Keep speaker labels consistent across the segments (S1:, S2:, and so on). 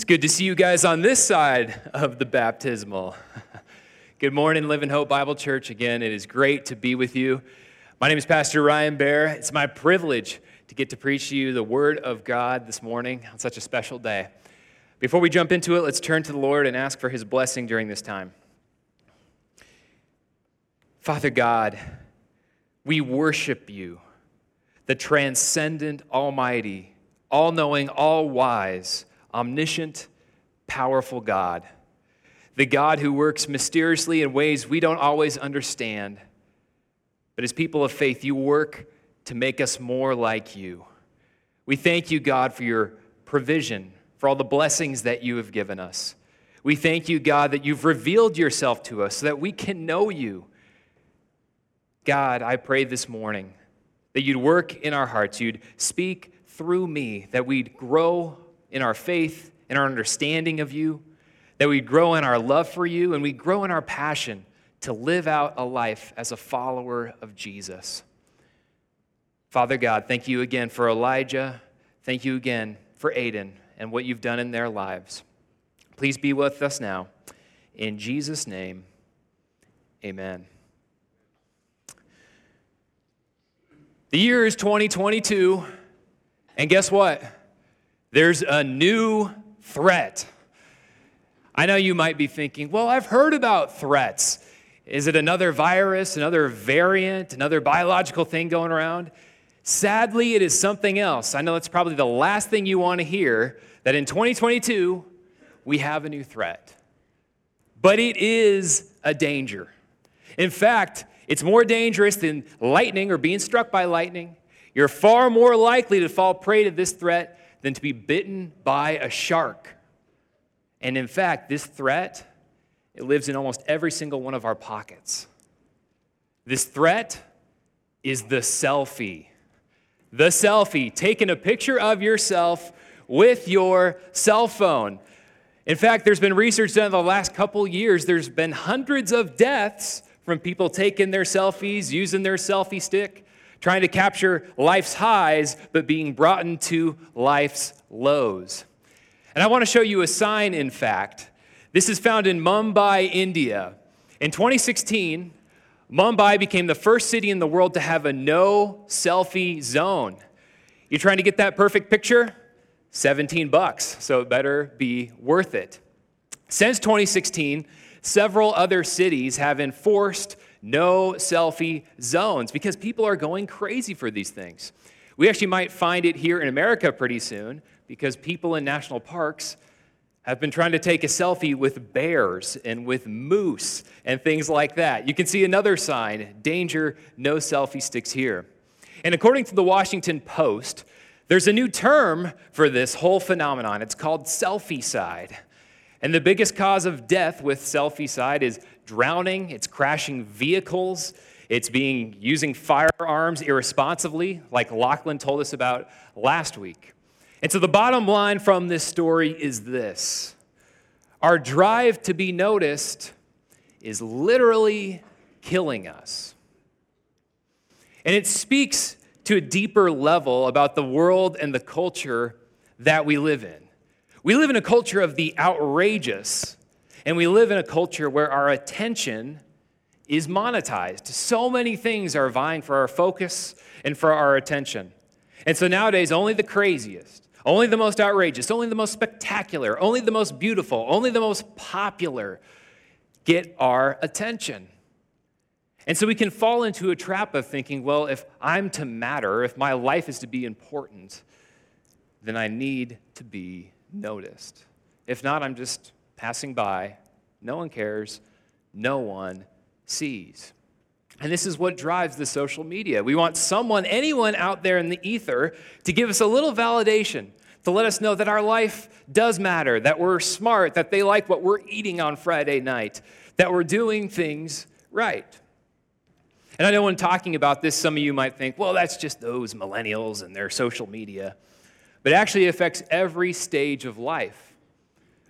S1: It's good to see you guys on this side of the baptismal. Good morning, Living Hope Bible Church. Again, it is great to be with you. My name is Pastor Ryan Bear. It's my privilege to get to preach to you the Word of God this morning on such a special day. Before we jump into it, let's turn to the Lord and ask for His blessing during this time. Father God, we worship you, the transcendent, almighty, all knowing, all wise, omniscient, powerful God. The God who works mysteriously in ways we don't always understand. But as people of faith, you work to make us more like you. We thank you, God, for your provision, for all the blessings that you have given us. We thank you, God, that you've revealed yourself to us so that we can know you. God, I pray this morning that you'd work in our hearts, you'd speak through me, that we'd grow in our faith, in our understanding of you, that we'd grow in our love for you, and we'd grow in our passion to live out a life as a follower of Jesus. Father God, thank you again for Elijah. Thank you again for Aiden and what you've done in their lives. Please be with us now. In Jesus' name, amen. The year is 2022, and guess what? There's a new threat. I know you might be thinking, well, I've heard about threats. Is it another virus, another variant, another biological thing going around? Sadly, it is something else. I know that's probably the last thing you want to hear that in 2022, we have a new threat. But it is a danger. In fact, it's more dangerous than lightning or being struck by lightning. You're far more likely to fall prey to this threat than to be bitten by a shark. And in fact, this threat, it lives in almost every single one of our pockets. This threat is the selfie. The selfie, taking a picture of yourself with your cell phone. In fact, there's been research done in the last couple years. There's been hundreds of deaths from people taking their selfies, using their selfie stick, trying to capture life's highs, but being brought into life's lows. And I want to show you a sign, in fact. This is found in Mumbai, India. In 2016, Mumbai became the first city in the world to have a no selfie zone. You're trying to get that perfect picture? 17 bucks, so it better be worth it. Since 2016, several other cities have enforced no selfie zones because people are going crazy for these things. We actually might find it here in America pretty soon because people in national parks have been trying to take a selfie with bears and with moose and things like that. You can see another sign danger, no selfie sticks here. And according to the Washington Post, there's a new term for this whole phenomenon. It's called selficide. And the biggest cause of death with selficide is drowning, it's crashing vehicles, it's being using firearms irresponsibly, like Lachlan told us about last week. And so the bottom line from this story is this our drive to be noticed is literally killing us. And it speaks to a deeper level about the world and the culture that we live in. We live in a culture of the outrageous, and we live in a culture where our attention is monetized. So many things are vying for our focus and for our attention. And so nowadays, only the craziest, only the most outrageous, only the most spectacular, only the most beautiful, only the most popular get our attention. And so we can fall into a trap of thinking, well, if I'm to matter, if my life is to be important, then I need to be noticed. If not, I'm just passing by. No one cares. No one sees. And this is what drives the social media. We want someone, anyone out there in the ether, to give us a little validation, to let us know that our life does matter, that we're smart, that they like what we're eating on Friday night, that we're doing things right. And I know when talking about this, some of you might think, well, that's just those millennials and their social media but it actually affects every stage of life.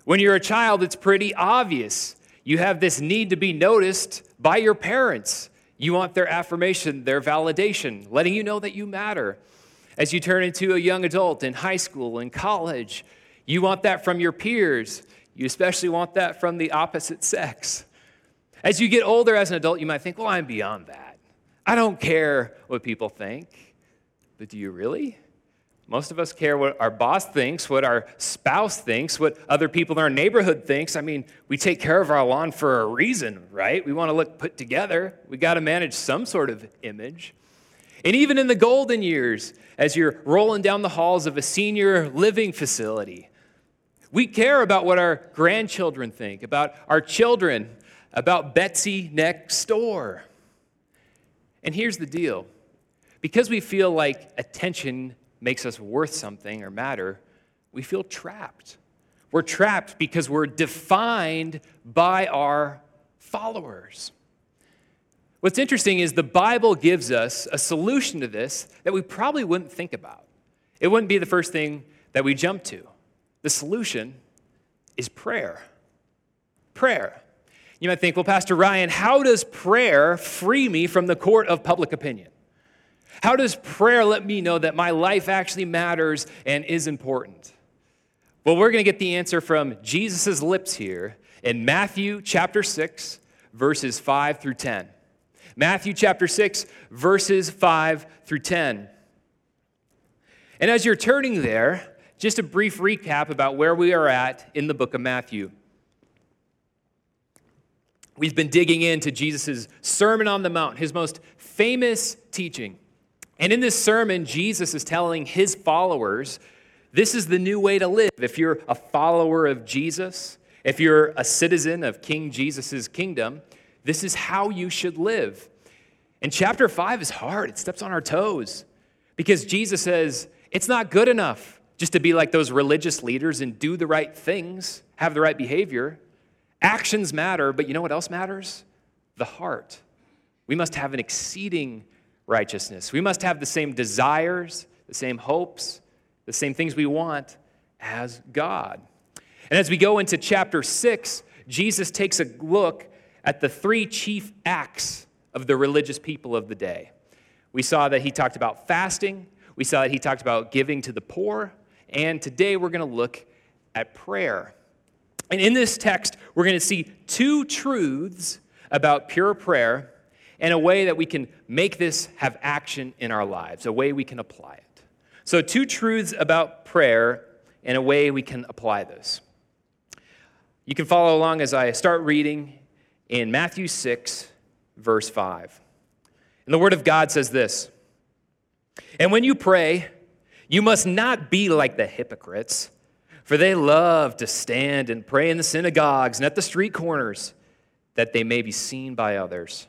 S1: When you're a child, it's pretty obvious. You have this need to be noticed by your parents. You want their affirmation, their validation, letting you know that you matter. As you turn into a young adult in high school and college, You want that from your peers. You especially want that from the opposite sex. As you get older as an adult, you might think, well, I'm beyond that. I don't care what people think. But do you really? Most of us care what our boss thinks, what our spouse thinks, what other people in our neighborhood thinks. I mean, we take care of our lawn for a reason, right? We want to look put together. We got to manage some sort of image. And even in the golden years, as you're rolling down the halls of a senior living facility, we care about what our grandchildren think, about our children, about Betsy next door. And here's the deal because we feel like attention makes us worth something or matter, we feel trapped. We're trapped because we're defined by our followers. What's interesting is the Bible gives us a solution to this that we probably wouldn't think about. It wouldn't be the first thing that we jump to. The solution is prayer. Prayer. You might think, well, Pastor Ryan, how does prayer free me from the court of public opinion? How does prayer let me know that my life actually matters and is important? Well, we're going to get the answer from Jesus' lips here in Matthew chapter 6, verses 5 through 10. Matthew chapter 6, verses 5 through 10. And as you're turning there, just a brief recap about where we are at in the book of Matthew. We've been digging into Jesus' Sermon on the Mount, his most famous teaching. And in this sermon, Jesus is telling his followers this is the new way to live. If you're a follower of Jesus, if you're a citizen of King Jesus' kingdom, this is how you should live. And chapter 5 is hard, it steps on our toes because Jesus says it's not good enough just to be like those religious leaders and do the right things, have the right behavior. Actions matter, but you know what else matters? The heart. We must have an exceeding righteousness. We must have the same desires, the same hopes, the same things we want as God. And as we go into chapter 6, Jesus takes a look at the three chief acts of the religious people of the day. We saw that he talked about fasting, we saw that he talked about giving to the poor, and today we're going to look at prayer. And in this text, we're going to see two truths about pure prayer and a way that we can make this have action in our lives, a way we can apply it. So, two truths about prayer and a way we can apply this. You can follow along as I start reading in Matthew 6, verse 5. And the Word of God says this And when you pray, you must not be like the hypocrites, for they love to stand and pray in the synagogues and at the street corners, that they may be seen by others.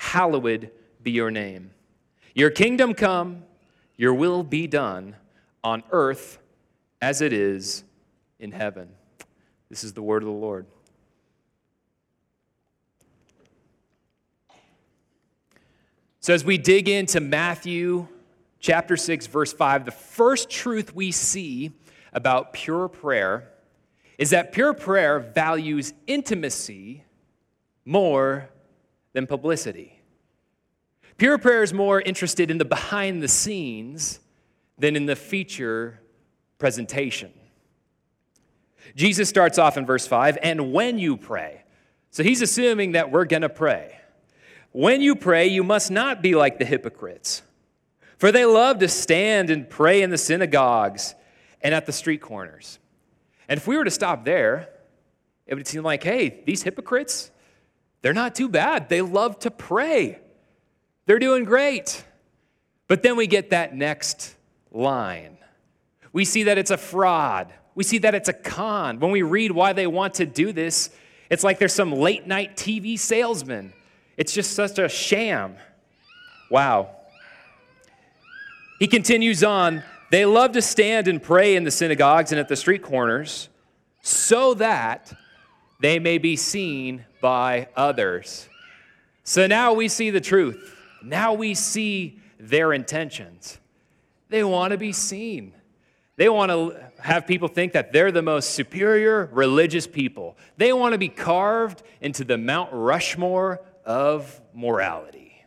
S1: hallowed be your name. Your kingdom come, your will be done on earth as it is in heaven. This is the word of the Lord. So, as we dig into Matthew chapter 6, verse 5, the first truth we see about pure prayer is that pure prayer values intimacy more than publicity. Pure prayer is more interested in the behind the scenes than in the feature presentation. Jesus starts off in verse 5 and when you pray. So he's assuming that we're going to pray. When you pray, you must not be like the hypocrites, for they love to stand and pray in the synagogues and at the street corners. And if we were to stop there, it would seem like, hey, these hypocrites, they're not too bad. They love to pray, they're doing great. But then we get that next line. We see that it's a fraud. We see that it's a con. When we read why they want to do this, it's like there's some late night TV salesman. It's just such a sham. Wow. He continues on They love to stand and pray in the synagogues and at the street corners so that they may be seen by others. So now we see the truth. Now we see their intentions. They want to be seen. They want to have people think that they're the most superior religious people. They want to be carved into the Mount Rushmore of morality.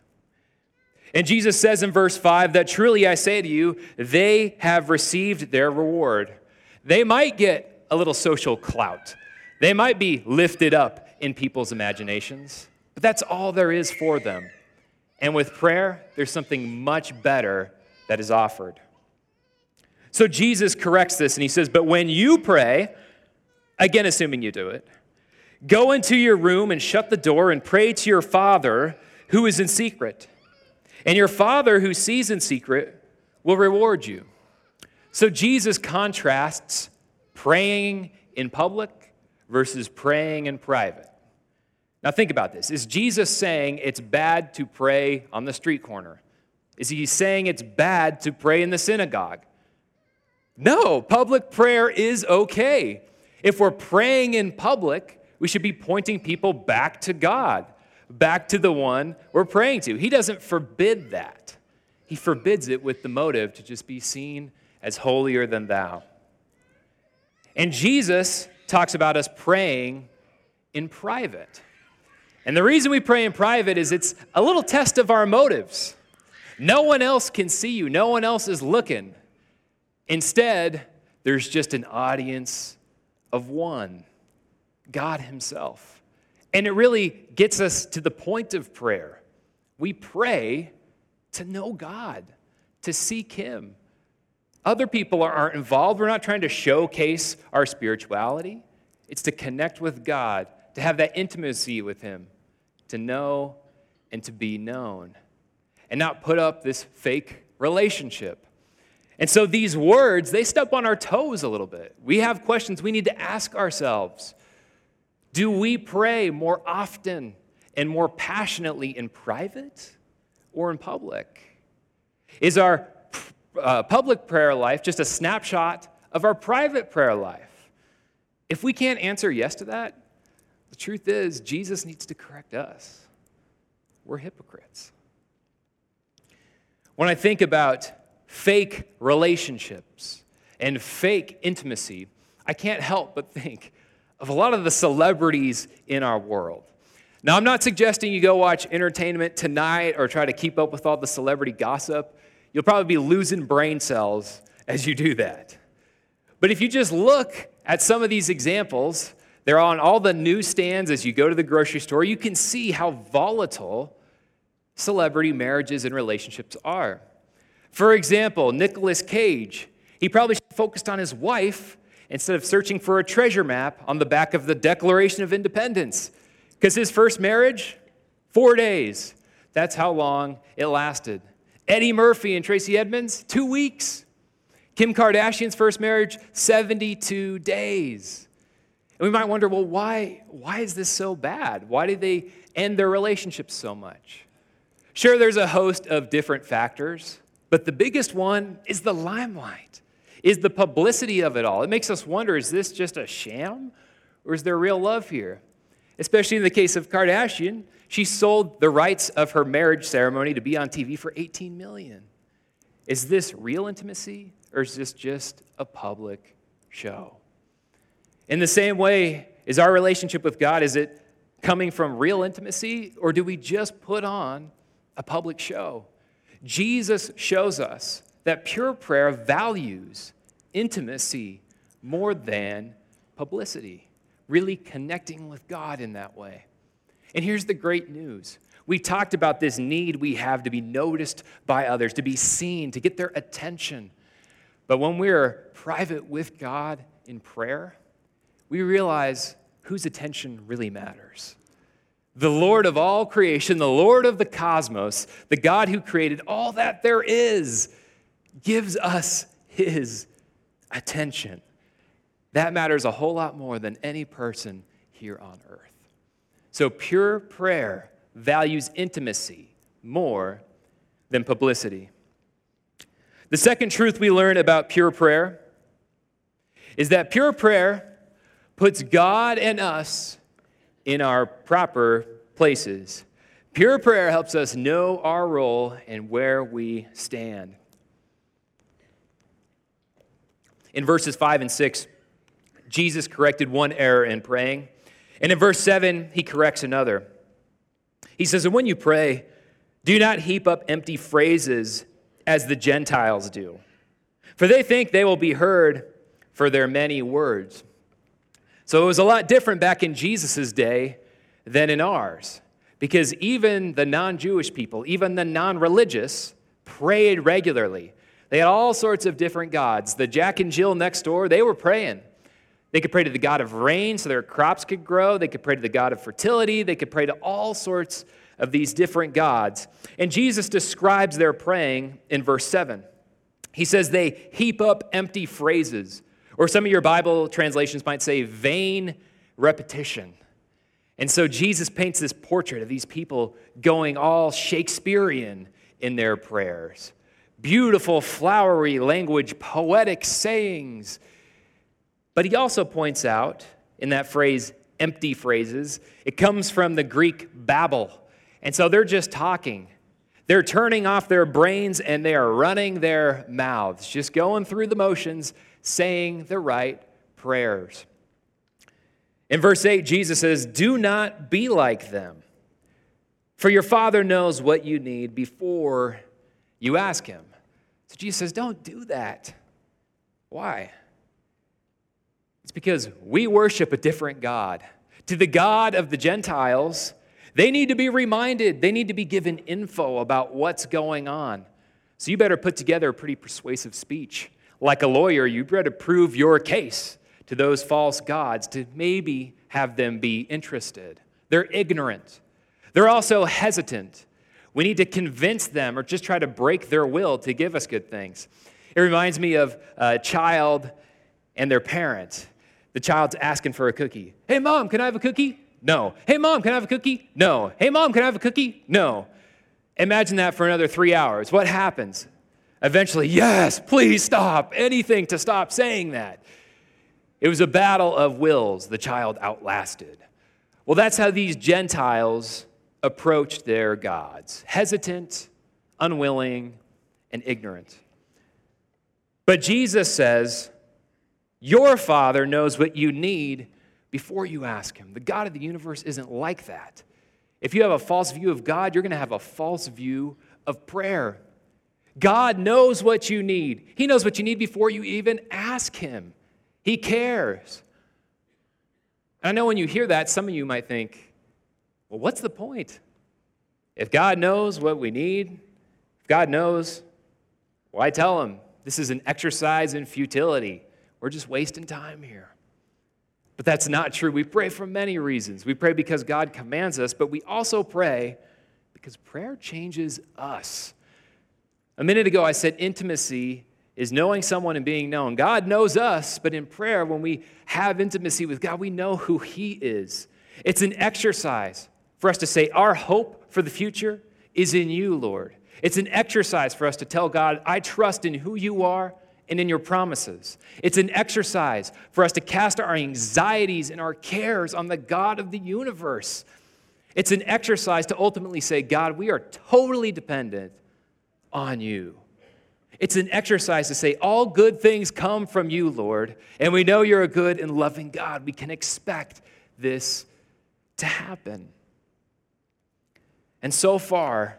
S1: And Jesus says in verse 5 that truly I say to you, they have received their reward. They might get a little social clout, they might be lifted up in people's imaginations, but that's all there is for them. And with prayer, there's something much better that is offered. So Jesus corrects this and he says, But when you pray, again, assuming you do it, go into your room and shut the door and pray to your Father who is in secret. And your Father who sees in secret will reward you. So Jesus contrasts praying in public versus praying in private. Now, think about this. Is Jesus saying it's bad to pray on the street corner? Is he saying it's bad to pray in the synagogue? No, public prayer is okay. If we're praying in public, we should be pointing people back to God, back to the one we're praying to. He doesn't forbid that. He forbids it with the motive to just be seen as holier than thou. And Jesus talks about us praying in private. And the reason we pray in private is it's a little test of our motives. No one else can see you, no one else is looking. Instead, there's just an audience of one God Himself. And it really gets us to the point of prayer. We pray to know God, to seek Him. Other people aren't involved. We're not trying to showcase our spirituality. It's to connect with God, to have that intimacy with Him, to know and to be known, and not put up this fake relationship. And so these words, they step on our toes a little bit. We have questions we need to ask ourselves. Do we pray more often and more passionately in private or in public? Is our uh, public prayer life just a snapshot of our private prayer life? If we can't answer yes to that, the truth is Jesus needs to correct us. We're hypocrites. When I think about fake relationships and fake intimacy, I can't help but think of a lot of the celebrities in our world. Now, I'm not suggesting you go watch entertainment tonight or try to keep up with all the celebrity gossip. You'll probably be losing brain cells as you do that. But if you just look at some of these examples, they're on all the newsstands as you go to the grocery store, you can see how volatile celebrity marriages and relationships are. For example, Nicolas Cage, he probably focused on his wife instead of searching for a treasure map on the back of the Declaration of Independence. Because his first marriage, four days. That's how long it lasted. Eddie Murphy and Tracy Edmonds, two weeks. Kim Kardashian's first marriage, 72 days. And we might wonder, well, why, why is this so bad? Why did they end their relationship so much? Sure, there's a host of different factors. But the biggest one is the limelight, is the publicity of it all. It makes us wonder is this just a sham or is there real love here? Especially in the case of Kardashian, she sold the rights of her marriage ceremony to be on TV for 18 million. Is this real intimacy or is this just a public show? In the same way, is our relationship with God is it coming from real intimacy or do we just put on a public show? Jesus shows us that pure prayer values intimacy more than publicity, really connecting with God in that way. And here's the great news. We talked about this need we have to be noticed by others, to be seen, to get their attention. But when we're private with God in prayer, we realize whose attention really matters the Lord of all creation, the Lord of the cosmos, the God who created all that there is, gives us his attention. That matters a whole lot more than any person here on earth. So, pure prayer values intimacy more than publicity. The second truth we learn about pure prayer is that pure prayer puts God and us in our proper places. Pure prayer helps us know our role and where we stand. In verses 5 and 6, Jesus corrected one error in praying. And in verse 7, he corrects another. He says, And when you pray, do not heap up empty phrases as the Gentiles do, for they think they will be heard for their many words. So it was a lot different back in Jesus' day than in ours, because even the non Jewish people, even the non religious, prayed regularly. They had all sorts of different gods. The Jack and Jill next door, they were praying. They could pray to the God of rain so their crops could grow. They could pray to the God of fertility. They could pray to all sorts of these different gods. And Jesus describes their praying in verse 7. He says they heap up empty phrases, or some of your Bible translations might say vain repetition. And so Jesus paints this portrait of these people going all Shakespearean in their prayers. Beautiful, flowery language, poetic sayings but he also points out in that phrase, empty phrases, it comes from the Greek babble. And so they're just talking. They're turning off their brains and they are running their mouths, just going through the motions, saying the right prayers. In verse 8, Jesus says, Do not be like them, for your Father knows what you need before you ask Him. So Jesus says, Don't do that. Why? It's because we worship a different God. To the God of the Gentiles, they need to be reminded, they need to be given info about what's going on. So you better put together a pretty persuasive speech. Like a lawyer, you better prove your case to those false gods to maybe have them be interested. They're ignorant. They're also hesitant. We need to convince them or just try to break their will to give us good things. It reminds me of a child and their parent. The child's asking for a cookie. Hey, mom, can I have a cookie? No. Hey, mom, can I have a cookie? No. Hey, mom, can I have a cookie? No. Imagine that for another three hours. What happens? Eventually, yes, please stop. Anything to stop saying that. It was a battle of wills the child outlasted. Well, that's how these Gentiles approached their gods hesitant, unwilling, and ignorant. But Jesus says, your Father knows what you need before you ask Him. The God of the universe isn't like that. If you have a false view of God, you're going to have a false view of prayer. God knows what you need. He knows what you need before you even ask Him. He cares. And I know when you hear that, some of you might think, well, what's the point? If God knows what we need, if God knows, why tell Him? This is an exercise in futility. We're just wasting time here. But that's not true. We pray for many reasons. We pray because God commands us, but we also pray because prayer changes us. A minute ago, I said intimacy is knowing someone and being known. God knows us, but in prayer, when we have intimacy with God, we know who He is. It's an exercise for us to say, Our hope for the future is in you, Lord. It's an exercise for us to tell God, I trust in who you are and in your promises. It's an exercise for us to cast our anxieties and our cares on the God of the universe. It's an exercise to ultimately say, God, we are totally dependent on you. It's an exercise to say, all good things come from you, Lord, and we know you're a good and loving God. We can expect this to happen. And so far,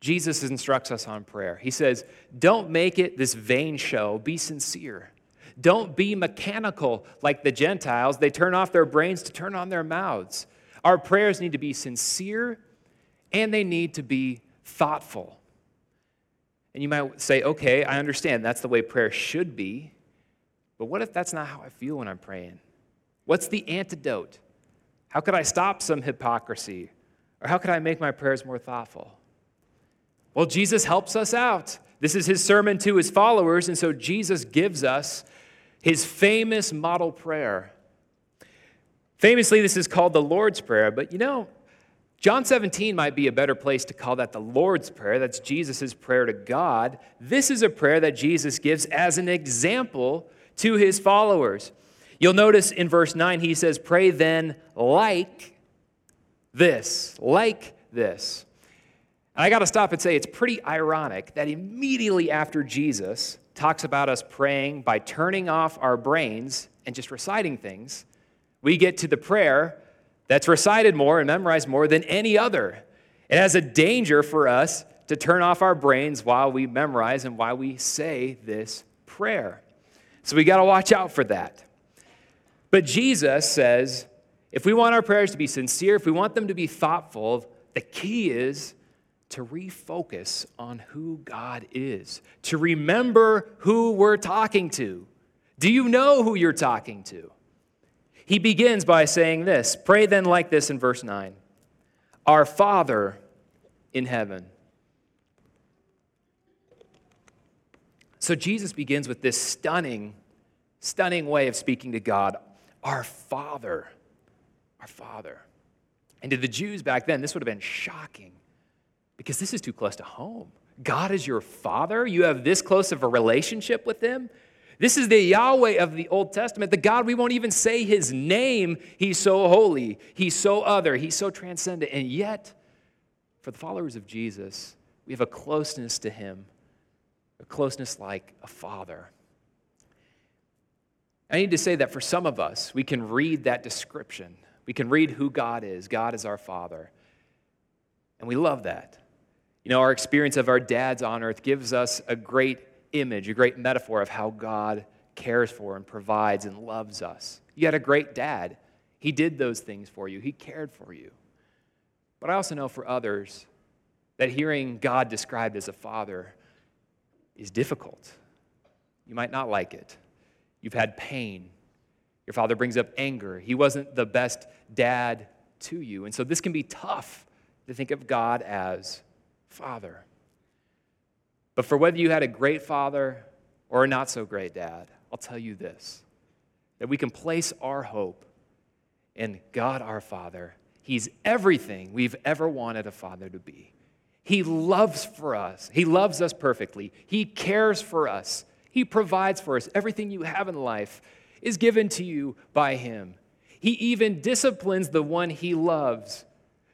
S1: Jesus instructs us on prayer. He says, Don't make it this vain show, be sincere. Don't be mechanical like the Gentiles. They turn off their brains to turn on their mouths. Our prayers need to be sincere and they need to be thoughtful. And you might say, okay, I understand that's the way prayer should be, but what if that's not how I feel when I'm praying? What's the antidote? How could I stop some hypocrisy? Or how could I make my prayers more thoughtful? Well, Jesus helps us out. This is his sermon to his followers, and so Jesus gives us his famous model prayer. Famously, this is called the Lord's Prayer, but you know, John 17 might be a better place to call that the Lord's Prayer. That's Jesus' prayer to God. This is a prayer that Jesus gives as an example to his followers. You'll notice in verse 9, he says, Pray then like this, like this. And I got to stop and say it's pretty ironic that immediately after Jesus talks about us praying by turning off our brains and just reciting things, we get to the prayer that's recited more and memorized more than any other. It has a danger for us to turn off our brains while we memorize and while we say this prayer. So we got to watch out for that. But Jesus says if we want our prayers to be sincere, if we want them to be thoughtful, the key is to refocus on who God is, to remember who we're talking to. Do you know who you're talking to? He begins by saying this Pray then like this in verse 9 Our Father in heaven. So Jesus begins with this stunning, stunning way of speaking to God Our Father. Our Father. And to the Jews back then, this would have been shocking because this is too close to home. God is your Father. You have this close of a relationship with Him. This is the Yahweh of the Old Testament, the God we won't even say his name. He's so holy, he's so other, he's so transcendent. And yet, for the followers of Jesus, we have a closeness to him, a closeness like a father. I need to say that for some of us, we can read that description. We can read who God is. God is our Father. And we love that. You know, our experience of our dads on earth gives us a great image, a great metaphor of how God cares for and provides and loves us. You had a great dad. He did those things for you, He cared for you. But I also know for others that hearing God described as a father is difficult. You might not like it. You've had pain. Your father brings up anger. He wasn't the best dad to you. And so this can be tough to think of God as father. But for whether you had a great father or a not so great dad, I'll tell you this that we can place our hope in God our Father. He's everything we've ever wanted a father to be. He loves for us. He loves us perfectly. He cares for us. He provides for us. Everything you have in life is given to you by him. He even disciplines the one he loves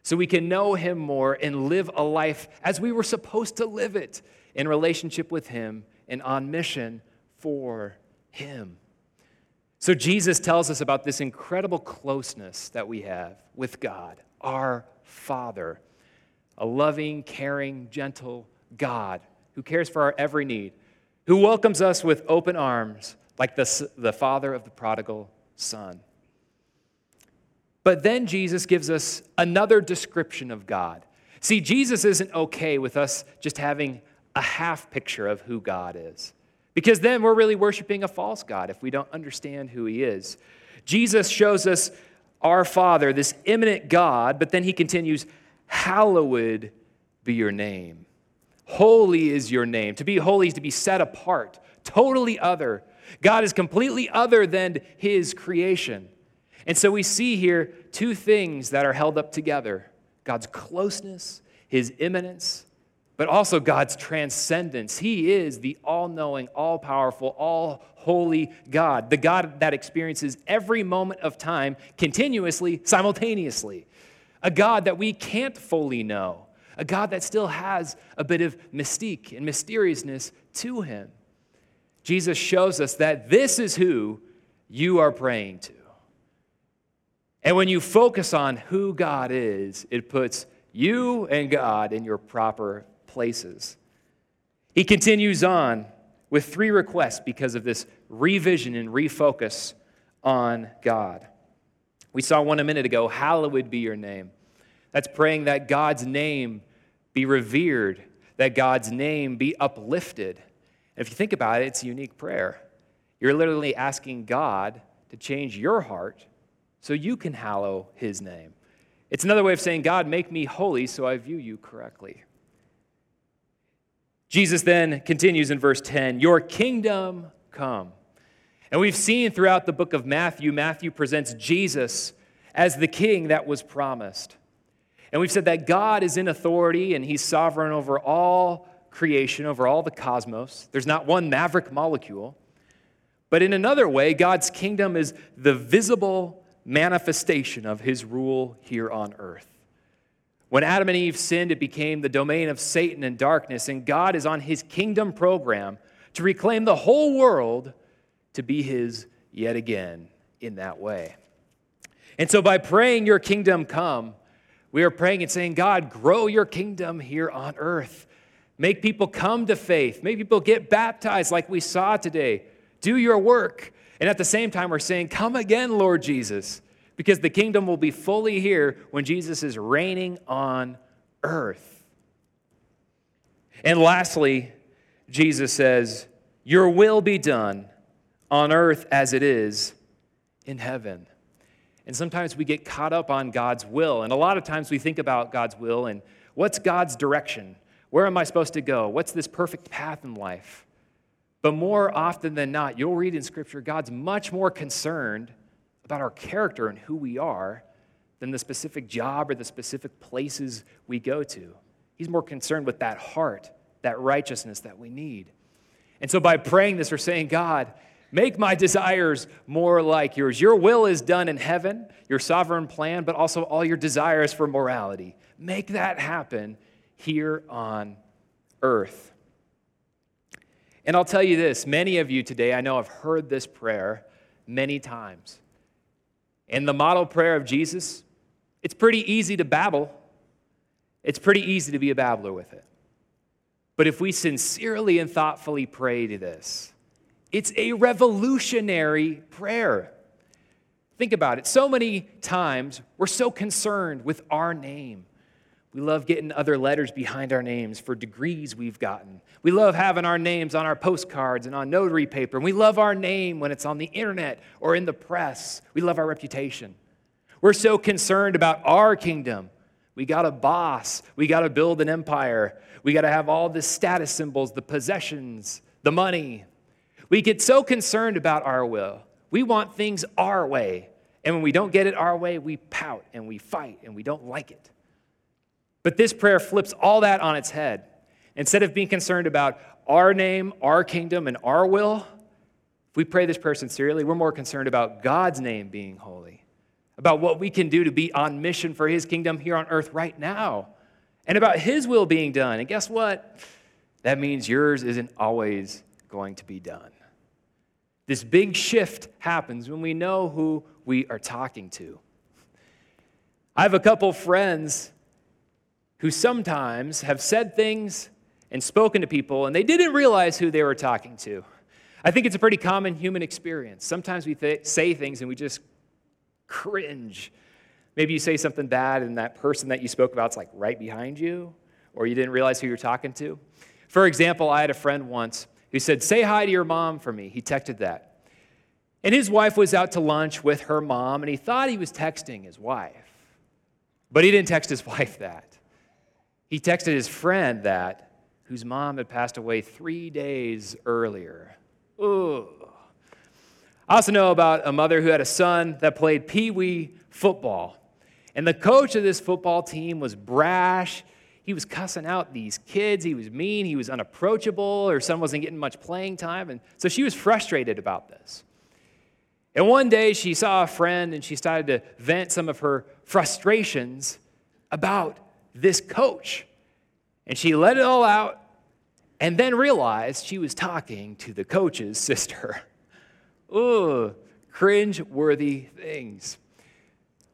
S1: so we can know him more and live a life as we were supposed to live it in relationship with Him and on mission for Him. So Jesus tells us about this incredible closeness that we have with God, our Father, a loving, caring, gentle God who cares for our every need, who welcomes us with open arms like the, the father of the prodigal son. But then Jesus gives us another description of God. See, Jesus isn't okay with us just having a half picture of who God is. Because then we're really worshiping a false God if we don't understand who He is. Jesus shows us our Father, this immanent God, but then He continues, Hallowed be your name. Holy is your name. To be holy is to be set apart, totally other. God is completely other than His creation. And so we see here two things that are held up together God's closeness, His immanence, but also God's transcendence. He is the all knowing, all powerful, all holy God, the God that experiences every moment of time continuously, simultaneously, a God that we can't fully know, a God that still has a bit of mystique and mysteriousness to him. Jesus shows us that this is who you are praying to. And when you focus on who God is, it puts you and God in your proper places. He continues on with three requests because of this revision and refocus on God. We saw one a minute ago Hallowed be your name. That's praying that God's name be revered, that God's name be uplifted. And if you think about it, it's a unique prayer. You're literally asking God to change your heart so you can hallow his name. It's another way of saying, God, make me holy so I view you correctly. Jesus then continues in verse 10 Your kingdom come. And we've seen throughout the book of Matthew, Matthew presents Jesus as the king that was promised. And we've said that God is in authority and he's sovereign over all creation, over all the cosmos. There's not one maverick molecule. But in another way, God's kingdom is the visible manifestation of his rule here on earth. When Adam and Eve sinned, it became the domain of Satan and darkness, and God is on his kingdom program to reclaim the whole world to be his yet again in that way. And so, by praying, Your kingdom come, we are praying and saying, God, grow your kingdom here on earth. Make people come to faith. Make people get baptized like we saw today. Do your work. And at the same time, we're saying, Come again, Lord Jesus, because the kingdom will be fully here when Jesus is reigning on earth. And lastly, Jesus says, Your will be done on earth as it is in heaven. And sometimes we get caught up on God's will. And a lot of times we think about God's will and what's God's direction? Where am I supposed to go? What's this perfect path in life? But more often than not, you'll read in Scripture, God's much more concerned about our character and who we are than the specific job or the specific places we go to. He's more concerned with that heart, that righteousness that we need. And so by praying this, we're saying, God, Make my desires more like yours. Your will is done in heaven, your sovereign plan, but also all your desires for morality. Make that happen here on earth. And I'll tell you this many of you today, I know, have heard this prayer many times. And the model prayer of Jesus, it's pretty easy to babble. It's pretty easy to be a babbler with it. But if we sincerely and thoughtfully pray to this, it's a revolutionary prayer. Think about it. So many times we're so concerned with our name. We love getting other letters behind our names for degrees we've gotten. We love having our names on our postcards and on notary paper. And we love our name when it's on the internet or in the press. We love our reputation. We're so concerned about our kingdom. We got a boss. We got to build an empire. We got to have all the status symbols, the possessions, the money, we get so concerned about our will. We want things our way. And when we don't get it our way, we pout and we fight and we don't like it. But this prayer flips all that on its head. Instead of being concerned about our name, our kingdom, and our will, if we pray this prayer sincerely, we're more concerned about God's name being holy, about what we can do to be on mission for His kingdom here on earth right now, and about His will being done. And guess what? That means yours isn't always going to be done. This big shift happens when we know who we are talking to. I have a couple friends who sometimes have said things and spoken to people, and they didn't realize who they were talking to. I think it's a pretty common human experience. Sometimes we th- say things and we just cringe. Maybe you say something bad, and that person that you spoke about is like right behind you, or you didn't realize who you're talking to. For example, I had a friend once who said, Say hi to your mom for me. He texted that. And his wife was out to lunch with her mom, and he thought he was texting his wife. But he didn't text his wife that. He texted his friend that, whose mom had passed away three days earlier. Ooh. I also know about a mother who had a son that played pee wee football. And the coach of this football team was brash he was cussing out these kids. He was mean. He was unapproachable, or son wasn't getting much playing time. And so she was frustrated about this. And one day she saw a friend and she started to vent some of her frustrations about this coach. And she let it all out and then realized she was talking to the coach's sister. Ooh, cringe worthy things.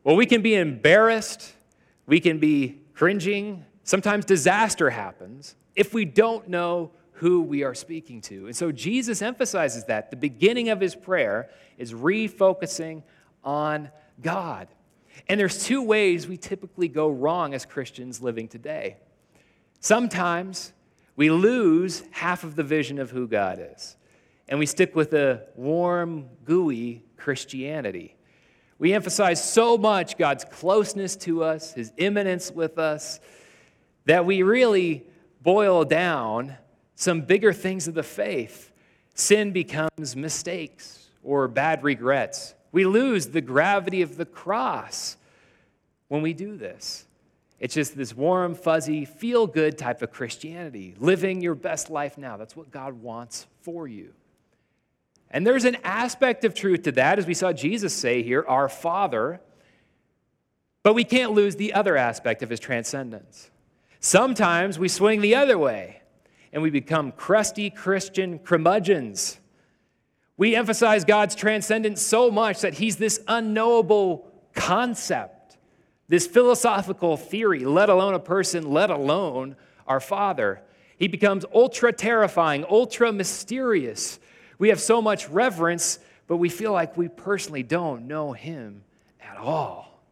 S1: Well, we can be embarrassed, we can be cringing, Sometimes disaster happens if we don't know who we are speaking to. And so Jesus emphasizes that. The beginning of his prayer is refocusing on God. And there's two ways we typically go wrong as Christians living today. Sometimes we lose half of the vision of who God is, and we stick with a warm, gooey Christianity. We emphasize so much God's closeness to us, his immanence with us, that we really boil down some bigger things of the faith. Sin becomes mistakes or bad regrets. We lose the gravity of the cross when we do this. It's just this warm, fuzzy, feel good type of Christianity, living your best life now. That's what God wants for you. And there's an aspect of truth to that, as we saw Jesus say here, our Father. But we can't lose the other aspect of his transcendence. Sometimes we swing the other way and we become crusty Christian curmudgeons. We emphasize God's transcendence so much that he's this unknowable concept, this philosophical theory, let alone a person, let alone our Father. He becomes ultra terrifying, ultra mysterious. We have so much reverence, but we feel like we personally don't know him at all.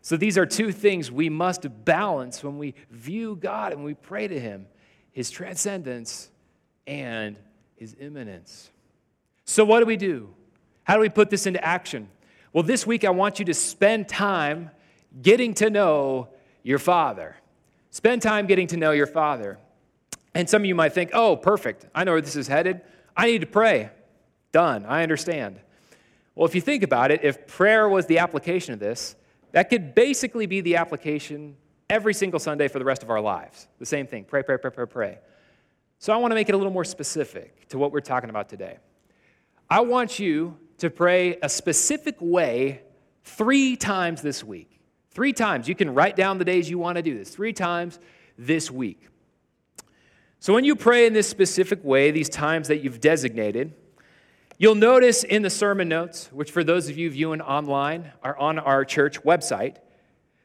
S1: So these are two things we must balance when we view God and we pray to him his transcendence and his immanence. So, what do we do? How do we put this into action? Well, this week I want you to spend time getting to know your Father. Spend time getting to know your Father. And some of you might think, oh, perfect. I know where this is headed. I need to pray. Done. I understand. Well, if you think about it, if prayer was the application of this, that could basically be the application every single Sunday for the rest of our lives. The same thing pray, pray, pray, pray, pray. So I want to make it a little more specific to what we're talking about today. I want you to pray a specific way three times this week. Three times. You can write down the days you want to do this. Three times this week. So when you pray in this specific way, these times that you've designated, You'll notice in the sermon notes, which for those of you viewing online are on our church website,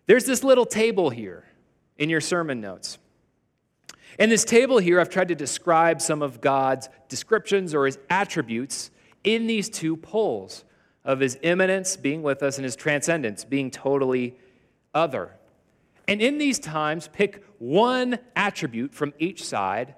S1: there's this little table here in your sermon notes. In this table here, I've tried to describe some of God's descriptions or his attributes in these two poles of his immanence being with us and his transcendence being totally other. And in these times, pick one attribute from each side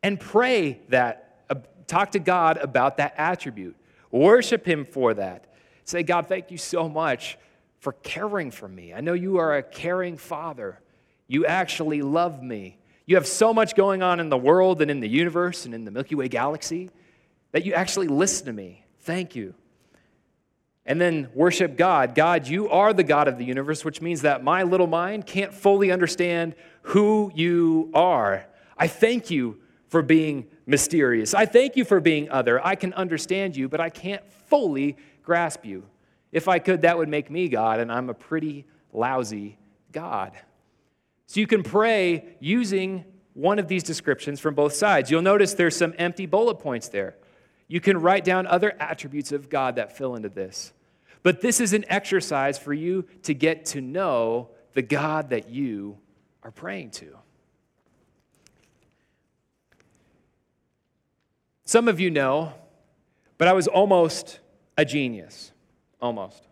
S1: and pray that uh, talk to God about that attribute. Worship Him for that. Say, God, thank you so much for caring for me. I know you are a caring Father. You actually love me. You have so much going on in the world and in the universe and in the Milky Way galaxy that you actually listen to me. Thank you. And then worship God. God, you are the God of the universe, which means that my little mind can't fully understand who you are. I thank you for being mysterious. I thank you for being other. I can understand you, but I can't fully grasp you. If I could, that would make me God, and I'm a pretty lousy God. So you can pray using one of these descriptions from both sides. You'll notice there's some empty bullet points there. You can write down other attributes of God that fill into this. But this is an exercise for you to get to know the God that you are praying to. Some of you know, but I was almost a genius. Almost.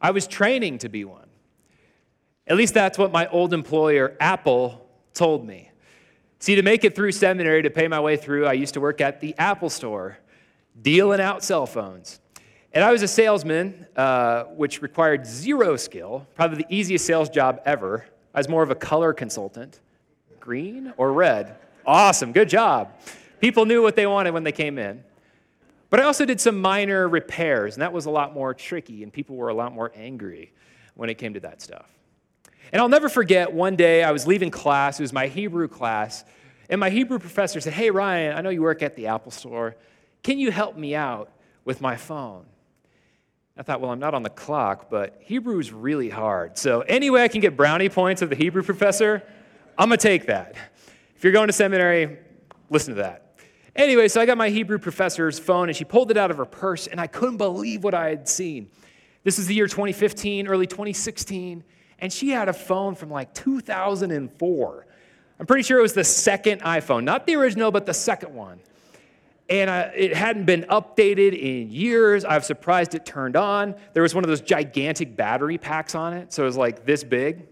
S1: I was training to be one. At least that's what my old employer, Apple, told me. See, to make it through seminary, to pay my way through, I used to work at the Apple store, dealing out cell phones. And I was a salesman, uh, which required zero skill, probably the easiest sales job ever. I was more of a color consultant. Green or red? Awesome, good job. People knew what they wanted when they came in. But I also did some minor repairs, and that was a lot more tricky, and people were a lot more angry when it came to that stuff. And I'll never forget one day I was leaving class, it was my Hebrew class, and my Hebrew professor said, Hey, Ryan, I know you work at the Apple store. Can you help me out with my phone? I thought, well, I'm not on the clock, but Hebrew is really hard. So, any way I can get brownie points of the Hebrew professor, I'm going to take that. If you're going to seminary, listen to that. Anyway, so I got my Hebrew professor's phone and she pulled it out of her purse, and I couldn't believe what I had seen. This is the year 2015, early 2016, and she had a phone from like 2004. I'm pretty sure it was the second iPhone, not the original, but the second one. And uh, it hadn't been updated in years. I was surprised it turned on. There was one of those gigantic battery packs on it, so it was like this big.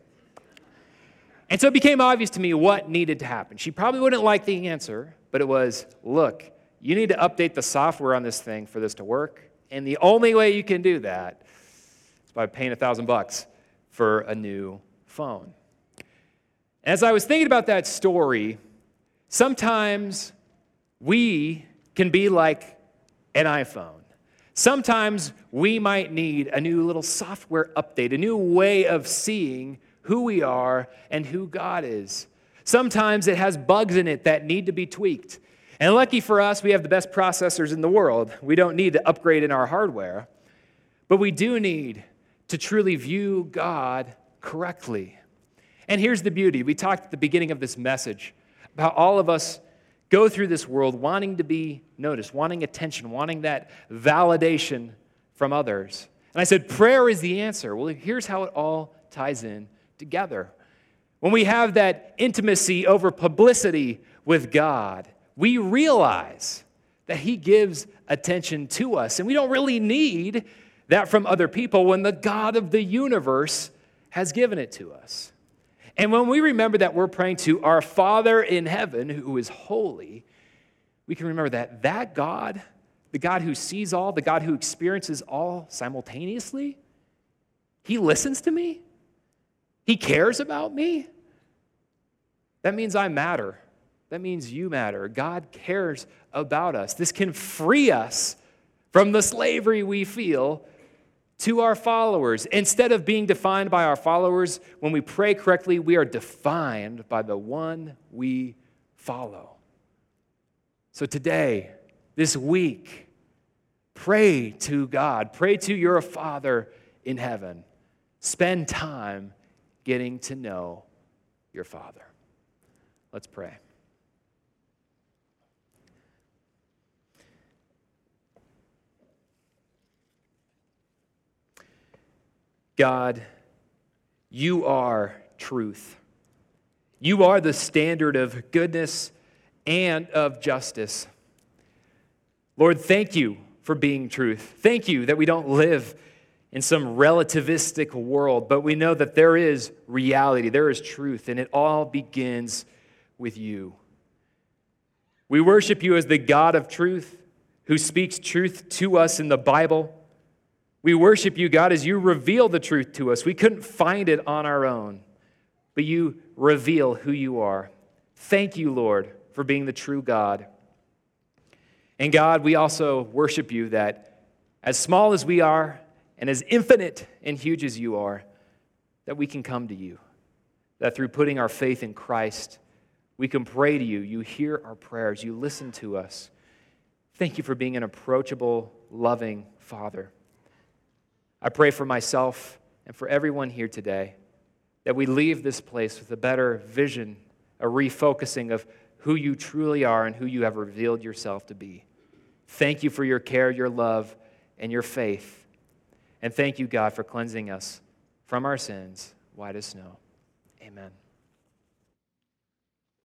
S1: And so it became obvious to me what needed to happen. She probably wouldn't like the answer, but it was look, you need to update the software on this thing for this to work. And the only way you can do that is by paying a thousand bucks for a new phone. As I was thinking about that story, sometimes we can be like an iPhone. Sometimes we might need a new little software update, a new way of seeing who we are and who God is. Sometimes it has bugs in it that need to be tweaked. And lucky for us, we have the best processors in the world. We don't need to upgrade in our hardware, but we do need to truly view God correctly. And here's the beauty we talked at the beginning of this message about all of us go through this world wanting to be noticed, wanting attention, wanting that validation from others. And I said, prayer is the answer. Well, here's how it all ties in together. When we have that intimacy over publicity with God, we realize that He gives attention to us. And we don't really need that from other people when the God of the universe has given it to us. And when we remember that we're praying to our Father in heaven who is holy, we can remember that that God, the God who sees all, the God who experiences all simultaneously, he listens to me. He cares about me. That means I matter. That means you matter. God cares about us. This can free us from the slavery we feel to our followers. Instead of being defined by our followers, when we pray correctly, we are defined by the one we follow. So today, this week, pray to God, pray to your Father in heaven. Spend time getting to know your Father. Let's pray. God, you are truth. You are the standard of goodness and of justice. Lord, thank you for being truth. Thank you that we don't live in some relativistic world, but we know that there is reality, there is truth, and it all begins with you. We worship you as the God of truth who speaks truth to us in the Bible. We worship you, God, as you reveal the truth to us. We couldn't find it on our own, but you reveal who you are. Thank you, Lord, for being the true God. And God, we also worship you that as small as we are and as infinite and huge as you are, that we can come to you. That through putting our faith in Christ, we can pray to you. You hear our prayers, you listen to us. Thank you for being an approachable, loving Father. I pray for myself and for everyone here today that we leave this place with a better vision, a refocusing of who you truly are and who you have revealed yourself to be. Thank you for your care, your love, and your faith. And thank you, God, for cleansing us from our sins, white as snow. Amen.